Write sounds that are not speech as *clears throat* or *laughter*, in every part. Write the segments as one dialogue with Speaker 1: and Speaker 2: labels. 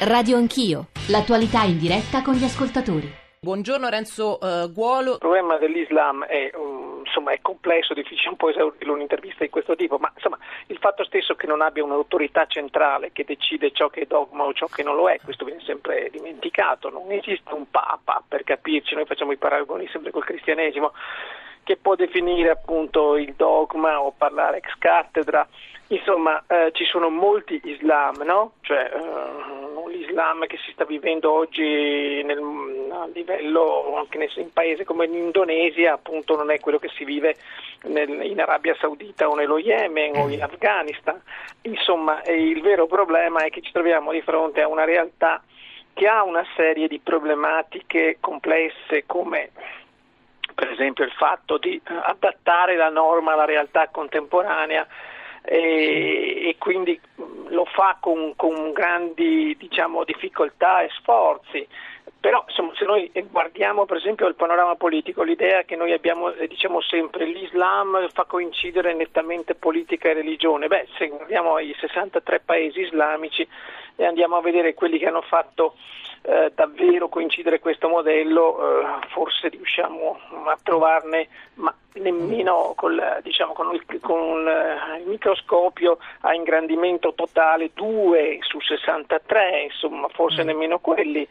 Speaker 1: Radio Anch'io, l'attualità in diretta con gli ascoltatori.
Speaker 2: Buongiorno Renzo uh, Guolo.
Speaker 3: Il problema dell'Islam è, um, insomma, è complesso, difficile un po' esaurire un'intervista di questo tipo, ma insomma, il fatto stesso che non abbia un'autorità centrale che decide ciò che è dogma o ciò che non lo è, questo viene sempre dimenticato. Non esiste un papa, per capirci, noi facciamo i paragoni sempre col cristianesimo, che può definire appunto il dogma o parlare ex cattedra. Insomma, eh, ci sono molti Islam, no? Cioè, eh, l'Islam che si sta vivendo oggi nel, a livello anche in paesi come l'Indonesia, appunto, non è quello che si vive nel, in Arabia Saudita o nello Yemen o in Afghanistan. Insomma, il vero problema è che ci troviamo di fronte a una realtà che ha una serie di problematiche complesse come per esempio il fatto di eh, adattare la norma alla realtà contemporanea e, e quindi lo fa con, con grandi diciamo, difficoltà e sforzi. Però insomma, se noi guardiamo per esempio il panorama politico, l'idea che noi abbiamo, eh, diciamo sempre, l'Islam fa coincidere nettamente politica e religione, beh, se guardiamo i 63 paesi islamici e andiamo a vedere quelli che hanno fatto eh, davvero coincidere questo modello, eh, forse riusciamo a trovarne, ma nemmeno col, diciamo, con, il, con eh, il, microscopio a ingrandimento totale 2 su 63, insomma, forse mm. nemmeno quelli.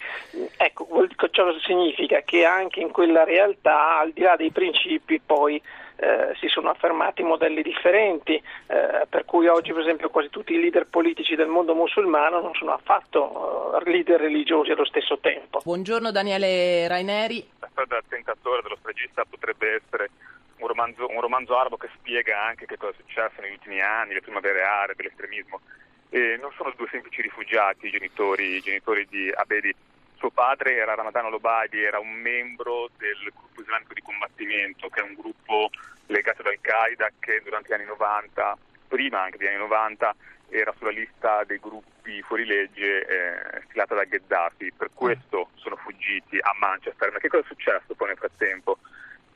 Speaker 3: Ecco, ciò significa che anche in quella realtà, al di là dei principi, poi eh, si sono affermati modelli differenti, eh, per cui oggi per esempio quasi tutti i leader politici del mondo musulmano non sono affatto eh, leader religiosi allo stesso tempo.
Speaker 2: Buongiorno Daniele Raineri.
Speaker 4: La storia del tentatore, dello stregista potrebbe essere romanzo, un romanzo arabo che spiega anche che cosa è successo negli ultimi anni, le primavere arabe, l'estremismo. E non sono due semplici rifugiati i genitori, i genitori di Abedi suo padre era Ramadan Lobadi, era un membro del gruppo islamico di combattimento, che è un gruppo legato ad Al-Qaeda che durante gli anni 90, prima anche degli anni 90, era sulla lista dei gruppi fuorilegge eh, stilata da Gheddafi. Per questo sono fuggiti a Manchester. Ma che cosa è successo?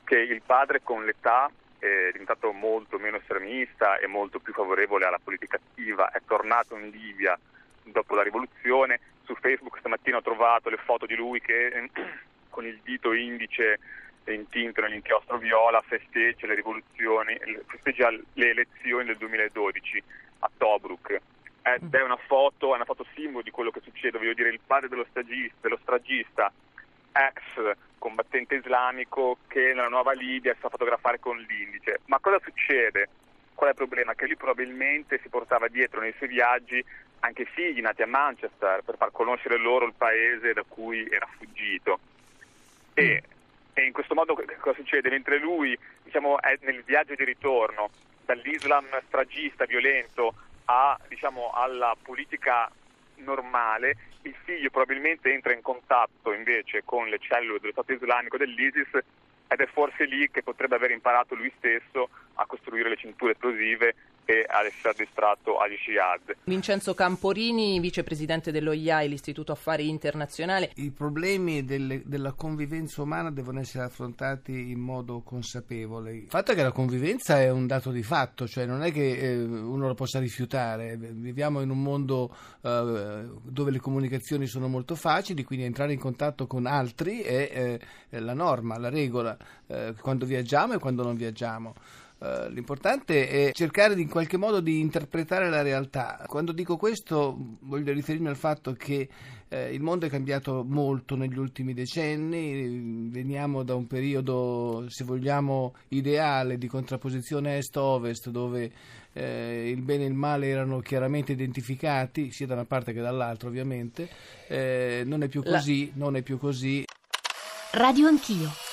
Speaker 4: Che il padre con l'età è diventato molto meno estremista e molto più favorevole alla politica attiva, è tornato in Libia dopo la rivoluzione su Facebook stamattina ho trovato le foto di lui che *clears throat* con il dito indice intinto nell'inchiostro viola festeggia le rivoluzioni, festeggia le elezioni del 2012 a Tobruk. Ed è una foto, è una foto simbolo di quello che succede, voglio dire, il padre dello stagista, dello stragista, ex combattente islamico che nella nuova Libia si fa fotografare con l'indice. Ma cosa succede? Qual è il problema? Che lui probabilmente si portava dietro nei suoi viaggi anche figli nati a Manchester per far conoscere loro il paese da cui era fuggito. E, e in questo modo cosa succede? Mentre lui diciamo, è nel viaggio di ritorno dall'Islam stragista, violento, a, diciamo, alla politica normale, il figlio probabilmente entra in contatto invece con le cellule dello Stato islamico dell'ISIS ed è forse lì che potrebbe aver imparato lui stesso a costruire le cinture esplosive e ad essere addestrato agli Shihad.
Speaker 2: Vincenzo Camporini, vicepresidente dello IAI, l'Istituto Affari Internazionale.
Speaker 5: I problemi delle, della convivenza umana devono essere affrontati in modo consapevole. Il fatto è che la convivenza è un dato di fatto, cioè non è che eh, uno lo possa rifiutare. Viviamo in un mondo eh, dove le comunicazioni sono molto facili, quindi entrare in contatto con altri è eh, la norma, la regola, eh, quando viaggiamo e quando non viaggiamo. Uh, l'importante è cercare di, in qualche modo di interpretare la realtà. Quando dico questo voglio riferirmi al fatto che eh, il mondo è cambiato molto negli ultimi decenni, veniamo da un periodo, se vogliamo, ideale di contrapposizione est-ovest dove eh, il bene e il male erano chiaramente identificati, sia da una parte che dall'altra ovviamente. Eh, non è più così, la... non è più così.
Speaker 1: Radio Anch'io